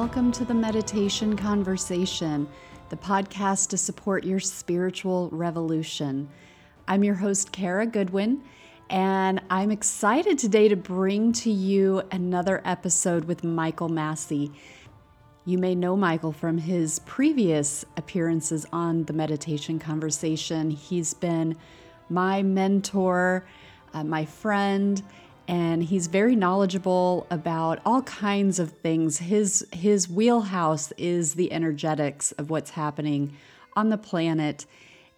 welcome to the Meditation Conversation, the podcast to support your spiritual revolution. I'm your host, Kara Goodwin, and I'm excited today to bring to you another episode with Michael Massey. You may know Michael from his previous appearances on the Meditation Conversation. He's been my mentor, uh, my friend, and he's very knowledgeable about all kinds of things. His his wheelhouse is the energetics of what's happening on the planet,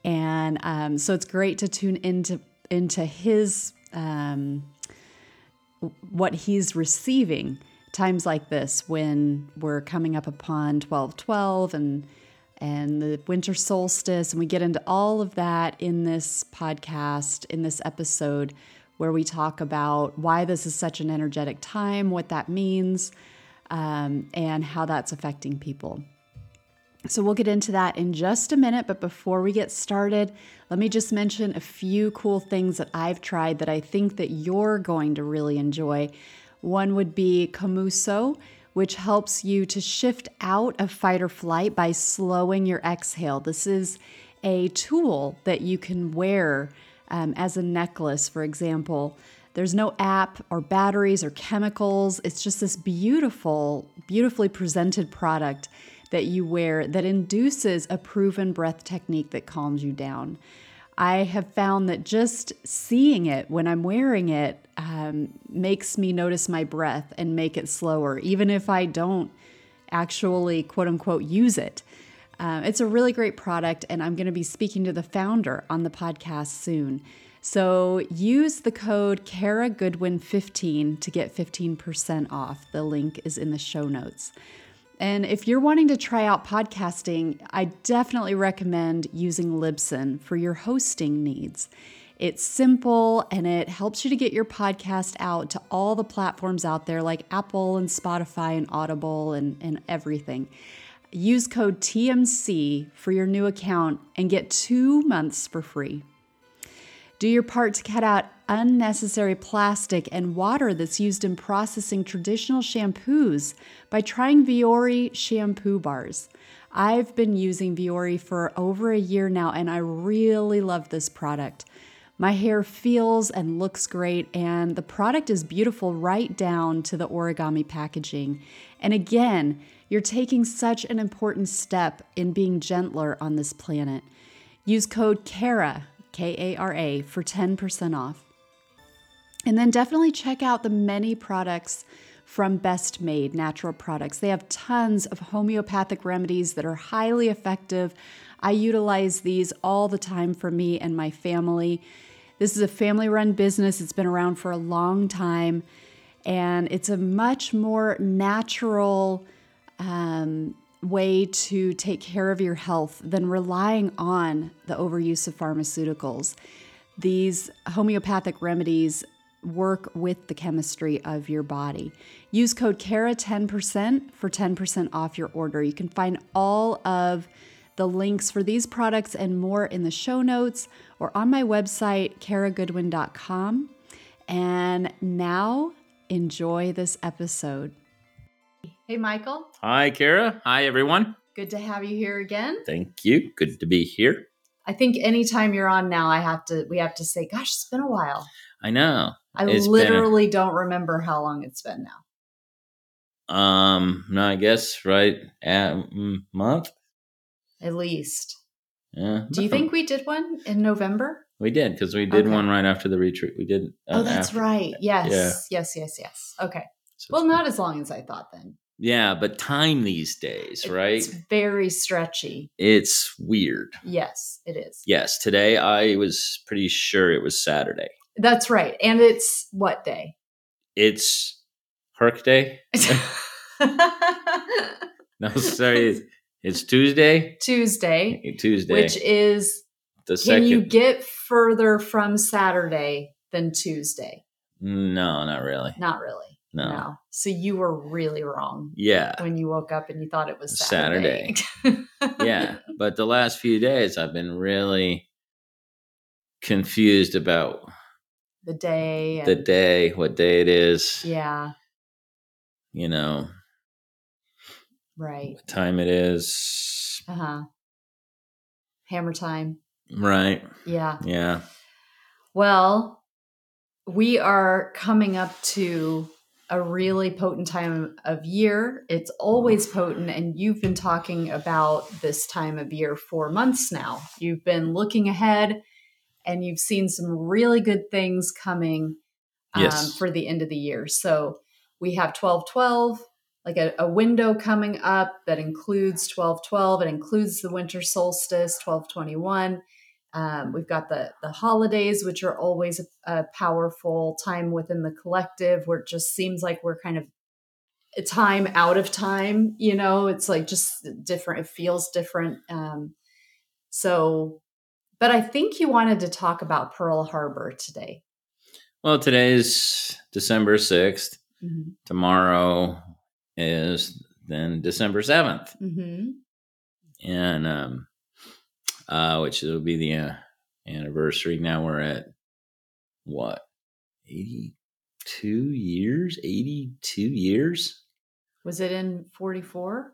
and um, so it's great to tune into into his um, what he's receiving times like this when we're coming up upon twelve twelve and and the winter solstice. And we get into all of that in this podcast in this episode where we talk about why this is such an energetic time, what that means, um, and how that's affecting people. So, we'll get into that in just a minute. But before we get started, let me just mention a few cool things that I've tried that I think that you're going to really enjoy. One would be Komuso, which helps you to shift out of fight or flight by slowing your exhale. This is a tool that you can wear um, as a necklace, for example. There's no app or batteries or chemicals. It's just this beautiful, beautifully presented product that you wear that induces a proven breath technique that calms you down. I have found that just seeing it when I'm wearing it um, makes me notice my breath and make it slower, even if I don't actually quote unquote use it. Um, it's a really great product, and I'm going to be speaking to the founder on the podcast soon. So use the code Kara Goodwin 15 to get 15% off. The link is in the show notes. And if you're wanting to try out podcasting, I definitely recommend using Libsyn for your hosting needs. It's simple and it helps you to get your podcast out to all the platforms out there like Apple and Spotify and Audible and, and everything. Use code TMC for your new account and get two months for free. Do your part to cut out unnecessary plastic and water that's used in processing traditional shampoos by trying Viori shampoo bars. I've been using Viori for over a year now and I really love this product. My hair feels and looks great, and the product is beautiful right down to the origami packaging. And again, you're taking such an important step in being gentler on this planet. Use code KARA, K A R A, for 10% off. And then definitely check out the many products from Best Made Natural Products. They have tons of homeopathic remedies that are highly effective. I utilize these all the time for me and my family. This is a family run business, it's been around for a long time, and it's a much more natural um, way to take care of your health than relying on the overuse of pharmaceuticals. These homeopathic remedies work with the chemistry of your body. Use code KARA10% for 10% off your order. You can find all of the links for these products and more in the show notes or on my website, karagoodwin.com. And now enjoy this episode. Hey, Michael. Hi, Kara. Hi, everyone. Good to have you here again. Thank you. Good to be here. I think anytime you're on now, I have to, we have to say, gosh, it's been a while. I know. I it's literally a, don't remember how long it's been now. Um, no, I guess right at month at least. Yeah. Do you think we did one in November? We did because we did okay. one right after the retreat. We did. Uh, oh, that's after. right. Yes. Yeah. Yes. Yes. Yes. Okay. So well, not as long as I thought then. Yeah, but time these days, right? It's very stretchy. It's weird. Yes, it is. Yes, today I was pretty sure it was Saturday. That's right. And it's what day? It's Herc Day. no, sorry. It's Tuesday. Tuesday. Tuesday. Which is the second. Can you get further from Saturday than Tuesday? No, not really. Not really. No. no. So you were really wrong. Yeah. When you woke up and you thought it was Saturday. Saturday. yeah. But the last few days I've been really confused about the day. the day, what day it is. Yeah. You know, Right. what time it is. Uh huh. Hammer time. Right. Yeah. Yeah. Well, we are coming up to a really potent time of year. It's always potent, and you've been talking about this time of year for months now. You've been looking ahead and you've seen some really good things coming um, Yes. for the end of the year. So we have 1212, like a, a window coming up that includes 1212. It includes the winter solstice, 1221. Um, we've got the the holidays, which are always a, a powerful time within the collective, where it just seems like we're kind of a time out of time. You know, it's like just different. It feels different. Um, so, but I think you wanted to talk about Pearl Harbor today. Well, today's December 6th. Mm-hmm. Tomorrow is then December 7th. Mm-hmm. And, um, uh, which will be the uh, anniversary. Now we're at what, 82 years? 82 years? Was it in 44?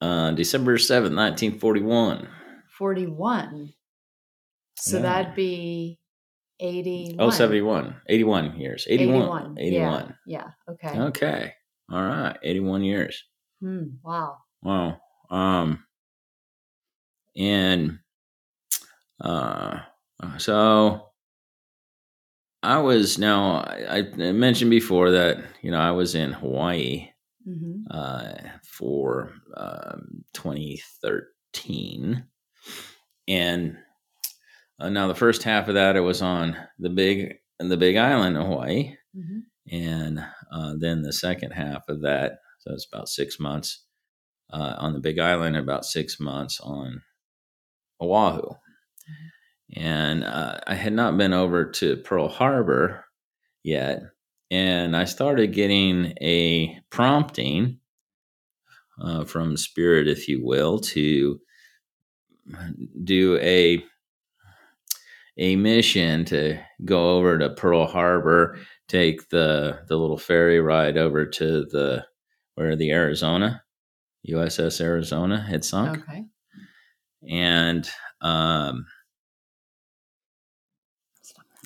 Uh, December 7th, 1941. 41. So Yeah. that'd be 81. Oh, 71. 81 years. 81. 81. Yeah. yeah. Okay. Okay. All right. 81 years. Hmm. Wow. Wow. Um, and uh, so I was now. I, I mentioned before that you know I was in Hawaii hmm uh, for um, 2013, and uh, now the first half of that it was on the big the Big Island, of Hawaii, hmm and uh, then the second half of that, so it's about six months uh, on the Big Island, about six months on Oahu. And uh, I had not been over to Pearl Harbor yet, and I started getting a prompting uh, from Spirit, if you will, to do a a mission to go over to Pearl Harbor take the the little ferry ride over to the where the Arizona USS Arizona had sunk Okay. and um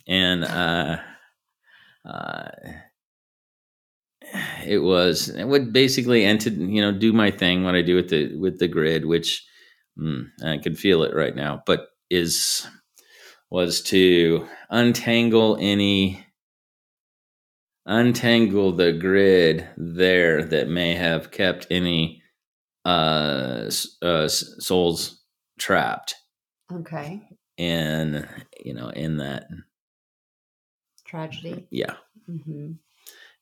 and uh uh it was it would basically and to you know do my thing what I do with the with the grid which mm, I can feel it right now but is was to untangle any untangle the grid there that may have kept any uh, uh souls trapped Okay. in you know in that Tragedy. yeah hmm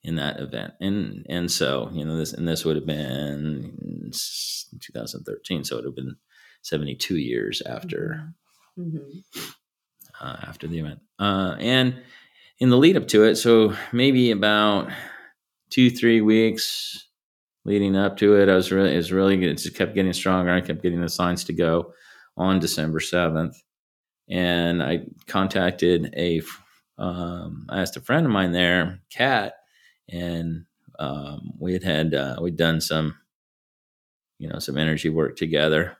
in that event and and so you know this and this would have been 2013 so it would have been 72 years after hmm uh, after the event. Uh, and in the lead up to it, so maybe about two, three weeks leading up to it, I was really, it was really good. It just kept getting stronger. I kept getting the signs to go on December 7th. And I contacted a, um, I asked a friend of mine there, Kat, and um, we had had, uh, we'd done some, you know, some energy work together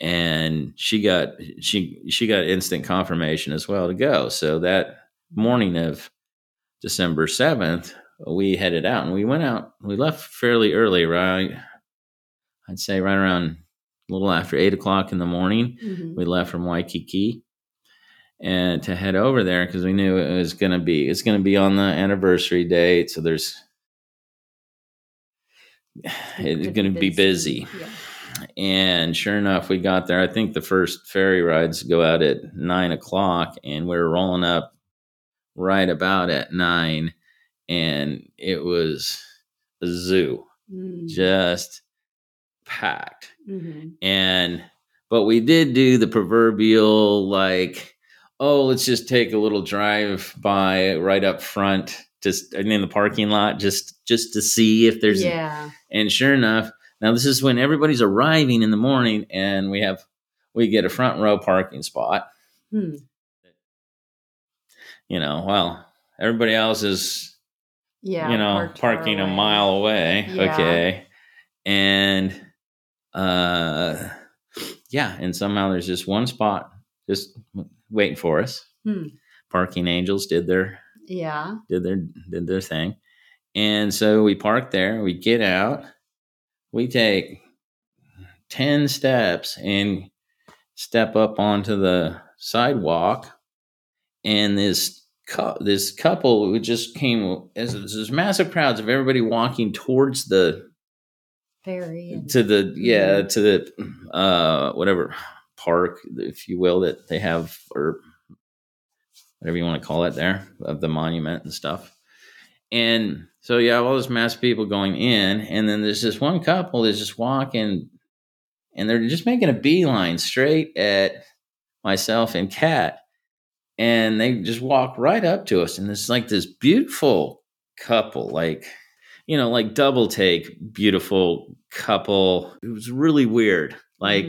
and she got she she got instant confirmation as well to go. So that morning of December seventh, we headed out and we went out. We left fairly early, right? I'd say right around a little after eight o'clock in the morning. hmm We left from Waikiki and to head over there because we knew it was going to be it's going to be on the anniversary date. So there's it's going to be busy. Yeah. And sure enough, we got there. I think the first ferry rides go out at nine o'clock, and we're rolling up right about at nine, and it was a zoo, Mm. just packed. hmm And but we did do the proverbial like, oh, let's just take a little drive by right up front, just in the parking lot, just just to see if there's yeah. and sure enough, now this is when everybody's arriving in the morning, and we have we get a front row parking spot. Hmm. You know, well, everybody else is Yeah. you know parking a mile away. Yeah. Okay, and uh, yeah, and somehow there's just one spot just waiting for us. Hmm. Parking angels did their Yeah. did their did their thing, and so we park there. We get out. We take ten steps and step up onto the sidewalk, and this this couple who just came as this massive crowds of everybody walking towards the ferry to the yeah to the uh whatever park if you will that they have or whatever you want to call it there of the monument and stuff. And so you have all this mass of people going in and then there's this one couple that's just walking and they're just making a beeline straight at myself and kat and they just walk right up to us and it's like this beautiful couple like you know like double take beautiful couple. It was really weird like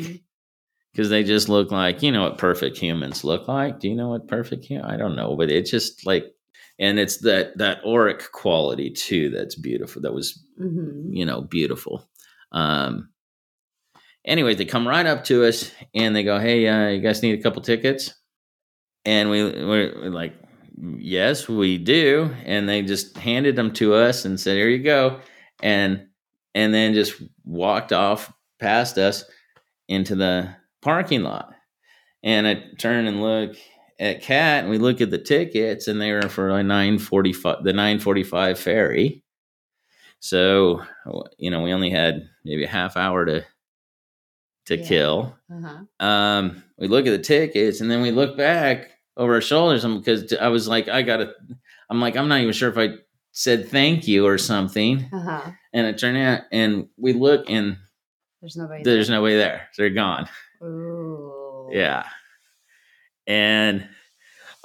because they just look like you know what perfect humans look like? Do you know what perfect hu- i don't know but it's just like and it's that that auric quality too that's beautiful that was Mhm. you know beautiful. Um anyways they come right up to us and they go hey uh, you guys need a couple tickets and we we're, like yes we do. And they just handed them to us and said here you go. And and then just walked off past us into the parking lot. And i turn and look at Kat and we look at the tickets and they were for a 945 the 945 ferry. So you know we only had maybe a half hour to to Yeah. kill. Uh-huh. um, we look at the tickets and then we look back over our shoulders because I was like, I gotta, I'm like, I'm not even sure if I said thank you or something. Uh-huh. And it turned out, and we look and There's nobody. there's nobody there. They're gone. Ooh. Yeah. And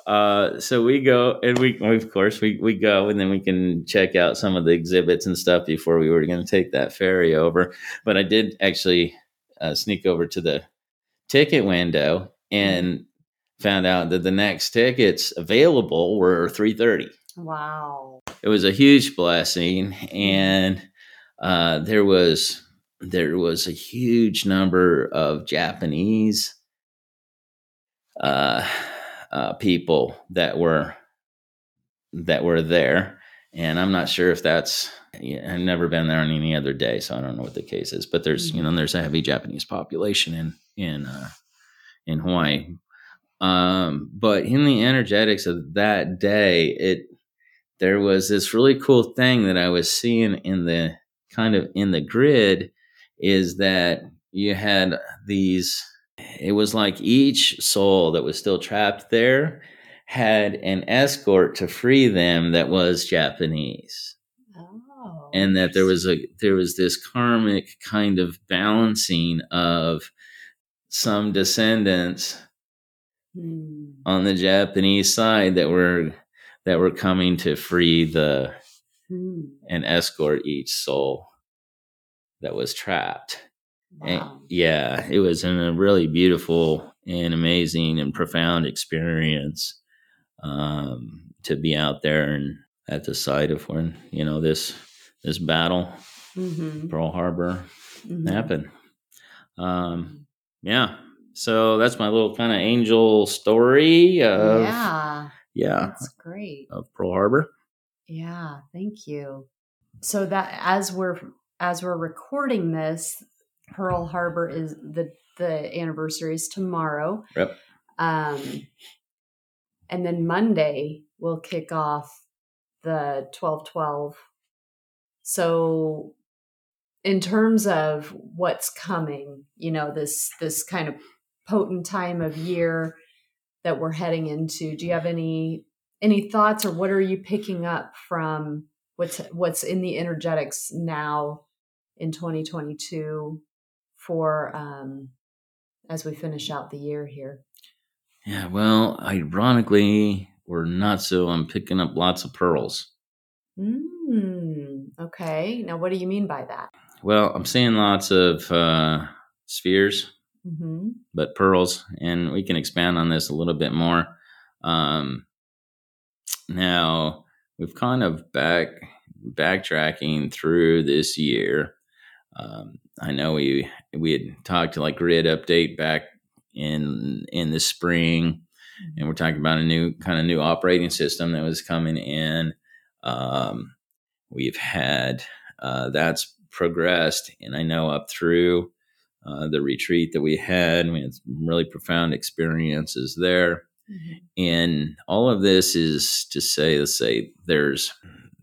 uh, so we go and we, of course, we, we go and then we can check out some of the exhibits and stuff before we were going to take that ferry over. But I did actually uh, sneak over to the ticket window and found out that the next tickets available were 330 Wow. it was a huge blessing and uh, there was there was a huge number of japanese uh, uh, people that were that were there and i'm not sure if that's i've never been there on any other day so i don't know what the case is but there's you know there's a heavy japanese population in in uh, in hawaii um, but in the energetics of that day it there was this really cool thing that I was seeing in the kind of in the grid is that you had these it was like each soul that was still trapped there had an escort to free them that was Japanese Oh. and that there was a there was this karmic kind of balancing of some descendants Hmm. on the Japanese side that were that were coming to free the Hmm. and escort each soul that was trapped. And yeah, it was in a really beautiful and amazing and profound experience um, to be out there and at the site of when you know this this battle, Mhm. Pearl Harbor, Mhm. happened. Um, yeah, so that's my little kind of angel story of yeah. yeah That's great. of Pearl Harbor. Yeah, thank you. So that as we're as we're recording this, Pearl Harbor is the the anniversary is tomorrow. Yep. Um and then Monday we'll kick off the 1212. So in terms of what's coming, you know, this this kind of potent time of year that we're heading into, do you have any any thoughts or what are you picking up from what's what's in the energetics now in 2022 for um as we finish out the year here Yeah, well, ironically, we're not so. I'm picking up lots of pearls. mm, okay now what do you mean by that Well, I'm seeing lots of uh, spheres, mm-hmm. but pearls, and we can expand on this a little bit more. Um, now we've kind of back backtracking through this year. um, I know we we had talked to like grid update back in in the spring, and we're talking about a new kind of new operating system that was coming in. Um, we've had uh, that's progressed, and I know up through uh, the retreat that we had, we had some really profound experiences there. Mm-hmm. And all of this is to say, to say, there's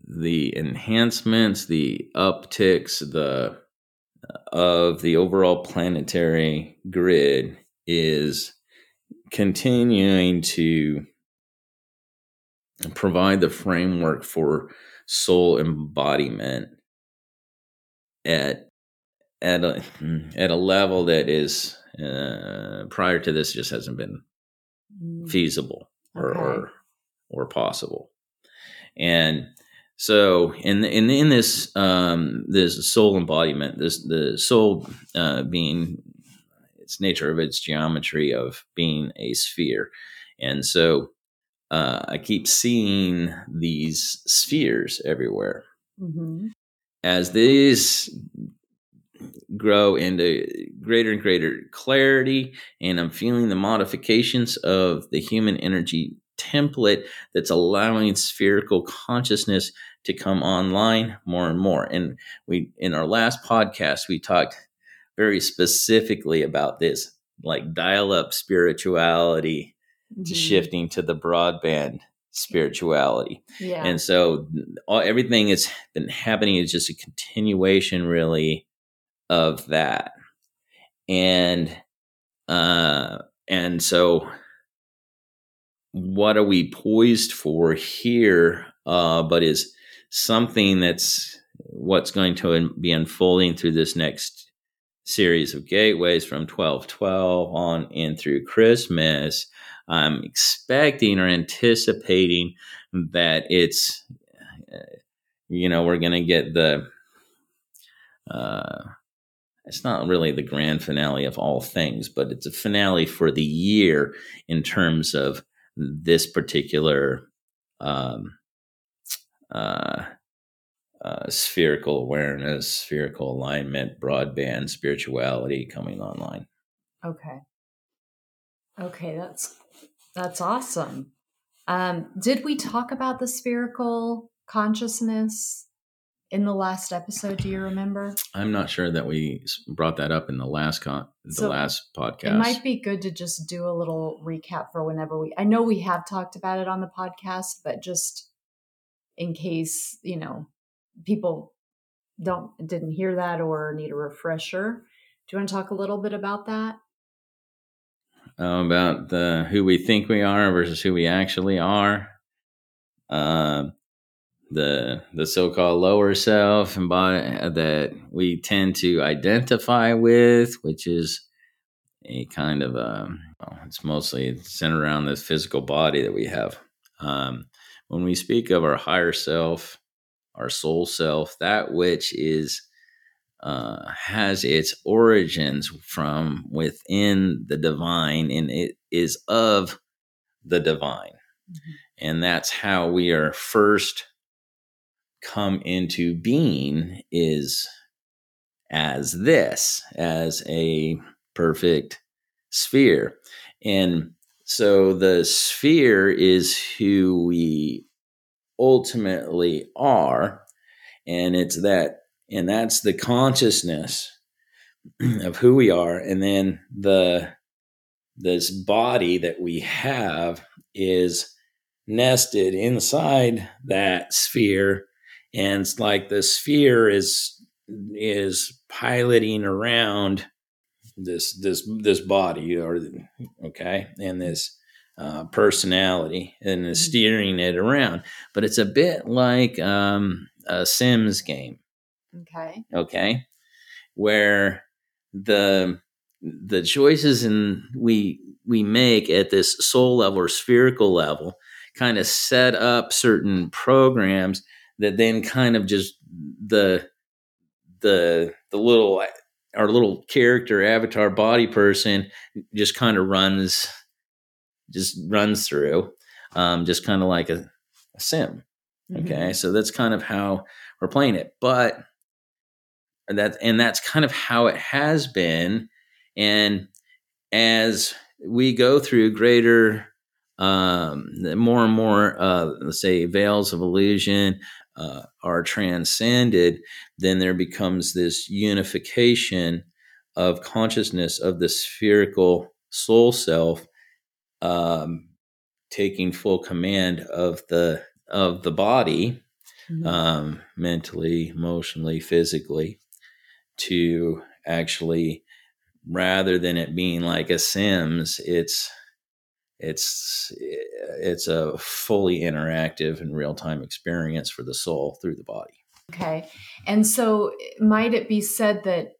the enhancements, the upticks, the of the overall planetary grid is continuing to provide the framework for soul embodiment at at a at a level that is uh, prior to this just hasn't been mm. feasible or, okay. or or possible and so in in in this um, this soul embodiment, this the soul uh, being its nature of its geometry of being a sphere, and so uh, I keep seeing these spheres everywhere. Mm-hmm. As these grow into greater and greater clarity, and I'm feeling the modifications of the human energy template that's allowing spherical consciousness to come online more and more. And we, in our last podcast, we talked very specifically about this, like dial up spirituality mm-hmm. to shifting to the broadband spirituality. Yeah. And so all, everything that's been happening is just a continuation really of that. And, uh, and so what are we poised for here? Uh, but is something that's what's going to be unfolding through this next series of gateways from 1212 on in through Christmas. I'm expecting or anticipating that it's, uh, you know, we're going to get the, uh, it's not really the grand finale of all things, but it's a finale for the year in terms of this particular um, uh, uh, spherical awareness, spherical alignment, broadband spirituality coming online. Okay. Okay, that's that's awesome. Um, did we talk about the spherical consciousness in the last episode? Do you remember? I'm not sure that we brought that up in the last con the so last podcast. It might be good to just do a little recap for whenever we. I know we have talked about it on the podcast, but just in case you know people don't didn't hear that or need a refresher. Do you want to talk a little bit about that? Uh, about the who we think we are versus who we actually are. Uh, the the so-called lower self and by that we tend to identify with, which is a kind of um, well, it's mostly centered around this physical body that we have. Um, when we speak of our higher self, our soul self, that which is uh, has its origins from within the divine and it is of the divine. Mm-hmm. And that's how we are first come into being is as this, as a perfect sphere. And so the sphere is who we ultimately are. And it's that, and that's the consciousness of who we are. And then the, this body that we have is nested inside that sphere and it's like the sphere is is piloting around this this this body or okay? And this uh, personality and is mm-hmm. steering it around. But it's a bit like um, a sims game. Okay. Okay? Where the the choices and we we make at this soul level or spherical level kind of set up certain programs that then kind of just the the the little our little character avatar body person just kind of runs just runs through um, just kind of like a, a sim. Okay? Mm-hmm. so that's kind of how we're playing it. But that and that's kind of how it has been. And as we go through greater um, more and more uh, let's say veils of illusion uh, are transcended then there becomes this unification of consciousness of the spherical soul self um, taking full command of the of the body mm-hmm. um, mentally emotionally physically to actually rather than it being like a sims it's it's it's a fully interactive and real-time experience for the soul through the body. Okay. And so might it be said that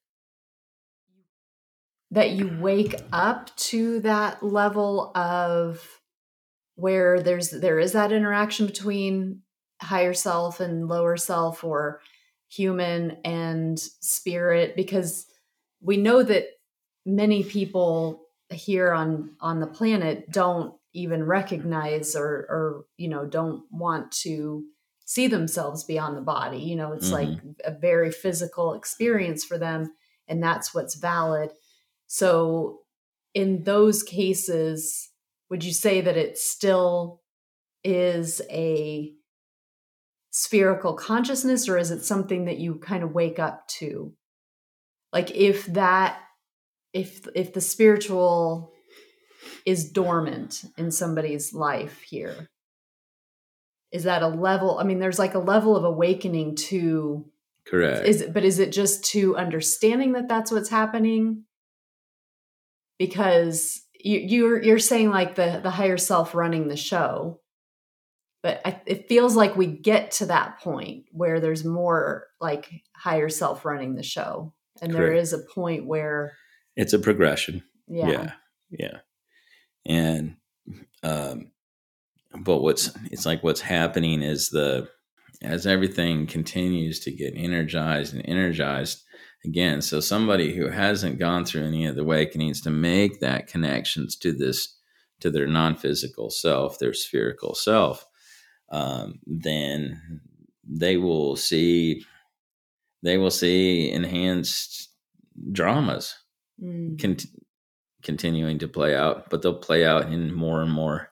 that you wake up to that level of where there's there is that interaction between higher self and lower self or human and spirit? Because we know that many people here on on the planet don't even recognize or or you know don't want to see themselves beyond the body. You know it's mm-hmm. like a very physical experience for them and that's what's valid. So in those cases would you say that it still is a spherical consciousness or is it something that you kind of wake up to? Like if that if if the spiritual is dormant in somebody's life here is that a level i mean there's like a level of awakening to correct. is it but is it just to understanding that that's what's happening? Because you, you're you're saying like the the higher self running the show but I, it feels like we get to that point where there's more like higher self running the show. And Correct. there is a point where it's a progression. Yeah. Yeah, yeah. and um but what's it's like what's happening is the as everything continues to get energized and energized again so somebody who hasn't gone through any of the awakenings to make that connections to this to their non-physical self their spherical self um, then they will see they will see enhanced dramas mm. con- continuing to play out, but they'll play out in more and more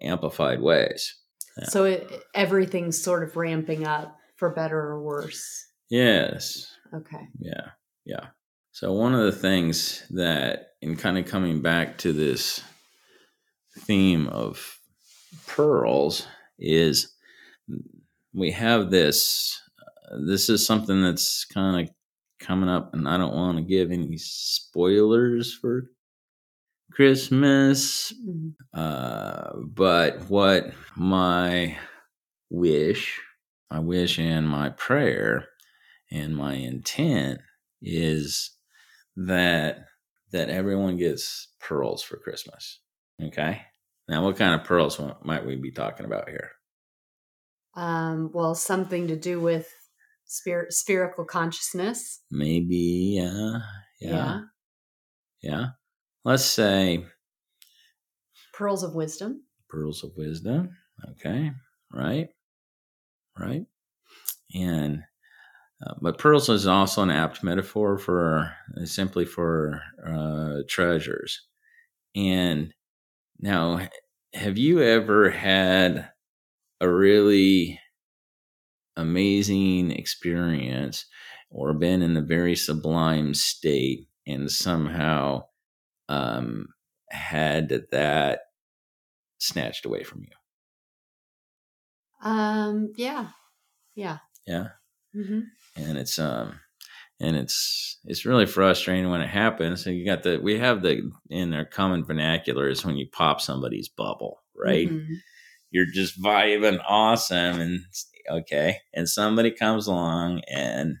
amplified ways. Yeah. So it, everything's sort of ramping up for better or worse. Yes. Okay. Yeah. Yeah. So one of the things that in kind of coming back to this theme of pearls is we have this uh, this is something that's kind of coming up and i don't want to give any spoilers for christmas mm-hmm. uh, but what my wish my wish and my prayer and my intent is that that everyone gets pearls for christmas okay now, what kind of pearls might we be talking about here? Um, well, something to do with spirit, spherical consciousness. Maybe, yeah, yeah, yeah. yeah. Let's say pearls of wisdom. Pearls of wisdom. Okay, right, right, and uh, but pearls is also an apt metaphor for uh, simply for uh, treasures, and now, have you ever had a really amazing experience or been in a very sublime state and somehow um, had that snatched away from you? Um, yeah. Yeah. Yeah. Mm-hmm. And it's, um, and it's it's really frustrating when it happens. And you got the we have the in our common vernacular is when you pop somebody's bubble, right? Mm-hmm. You're just vibing awesome, and okay, and somebody comes along and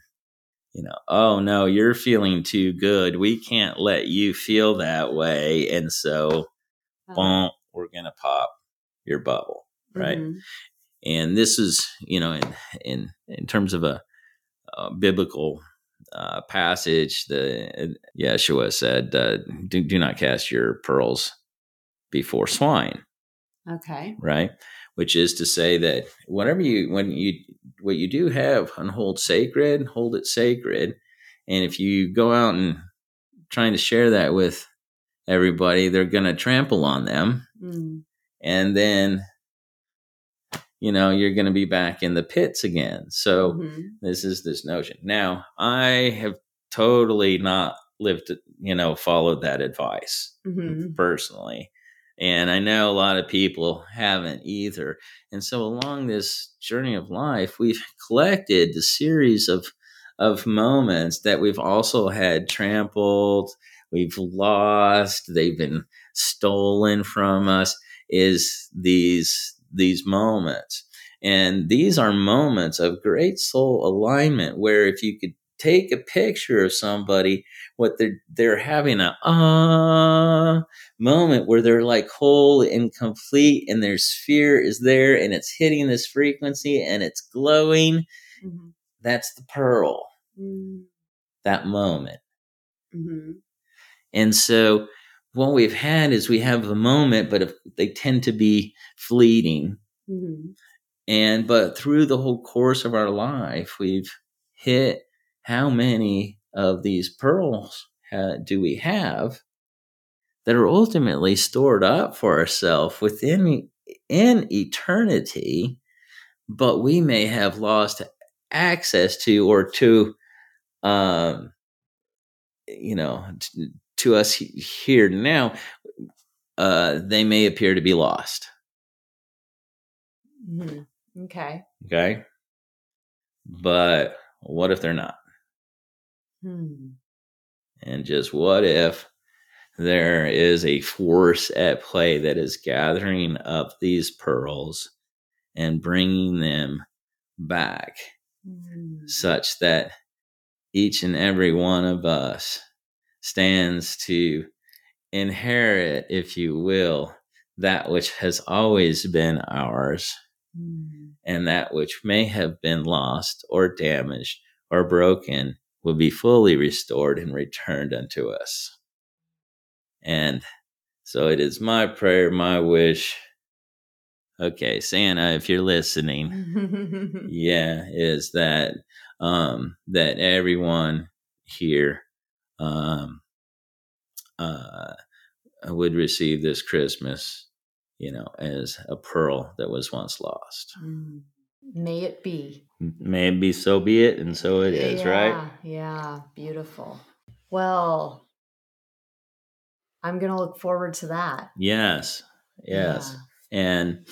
you know, oh no, you're feeling too good. We can't let you feel that way, and so, uh-huh. boom, we're gonna pop your bubble, right? Mm-hmm. And this is, you know, in in in terms of a, a biblical uh, passage, the Yeshua said, uh, do, do not cast your pearls before swine. Okay. Right. Which is to say that whatever you, when you, what you do have and hold sacred, hold it sacred. And if you go out and trying to share that with everybody, they're going to trample on them. Mm. And then, you know, you're going to be back in the pits again. So mm-hmm. this is this notion. Now, I have totally not lived, you know, followed that advice mm-hmm. personally. And I know a lot of people haven't either. And so along this journey of life, we've collected the series of of moments that we've also had trampled, we've lost, they've been stolen from us is these these moments. And these are moments of great soul alignment where if you could take a picture of somebody what they're they're having a ah uh, moment where they're like whole and complete and their sphere is there and it's hitting this frequency and it's glowing mm-hmm. that's the pearl mm-hmm. that moment mm-hmm. and so what we've had is we have a moment but if they tend to be fleeting mm-hmm. and but through the whole course of our life we've hit how many of these pearls ha- do we have that are ultimately stored up for ourselves within in eternity, but we may have lost access to or to, um, you know, to, to us here now. Uh, they may appear to be lost. Mm-hmm. Okay. Okay. But what if they're not? Hmm. And just what if there is a force at play that is gathering up these pearls and bringing them back hmm. such that each and every one of us stands to inherit, if you will, that which has always been ours mm. and that which may have been lost or damaged or broken will be fully restored and returned unto us. And so it is my prayer, my wish. Okay, Santa, if you're listening, yeah, is that um that everyone here um uh would receive this Christmas, you know, as a pearl that was once lost. Mm. May it be. May it be so be it, and so it is, yeah, right? Yeah, beautiful. Well, I'm going to look forward to that. Yes, yes. Yeah. And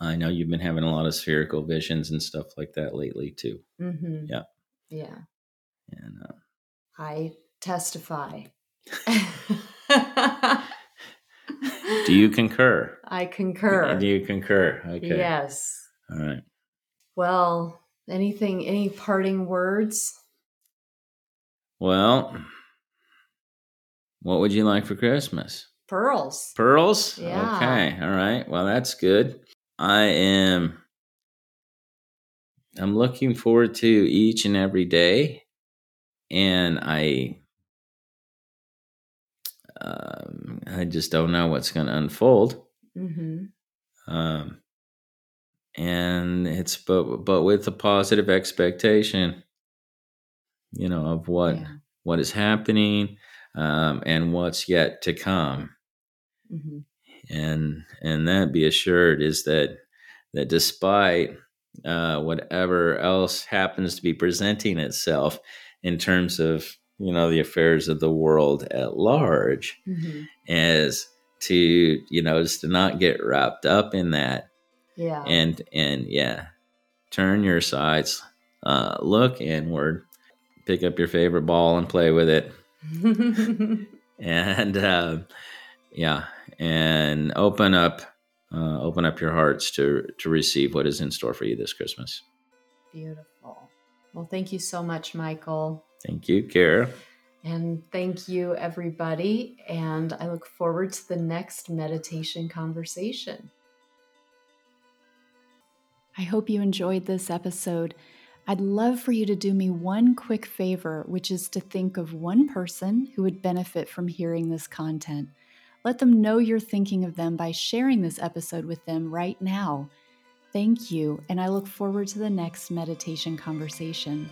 I know you've been having a lot of spherical visions and stuff like that lately, too. Mm-hmm. Yeah. Yeah. And uh, I testify. Do you concur? I concur. Do you concur? Okay. Yes. All right. Well, anything, any parting words? Well, what would you like for Christmas? Pearls. Pearls? Yeah. Okay. All right. Well, that's good. I am I'm looking forward to each and every day and I um, I just don't know what's going to unfold. Mm-hmm. Um, and it's but but with a positive expectation you know of what yeah. what is happening um, and what's yet to come mm-hmm. and and that be assured is that that despite uh, whatever else happens to be presenting itself in terms of you know the affairs of the world at large mm-hmm. as to you know just to not get wrapped up in that yeah. And and yeah, turn your sights, uh, look inward, pick up your favorite ball and play with it, and uh, yeah, and open up, uh, open up your hearts to to receive what is in store for you this Christmas. Beautiful. Well, thank you so much, Michael. Thank you, Kara. And thank you, everybody. And I look forward to the next meditation conversation. I hope you enjoyed this episode. I'd love for you to do me one quick favor, which is to think of one person who would benefit from hearing this content. Let them know you're thinking of them by sharing this episode with them right now. Thank you, and I look forward to the next meditation conversation.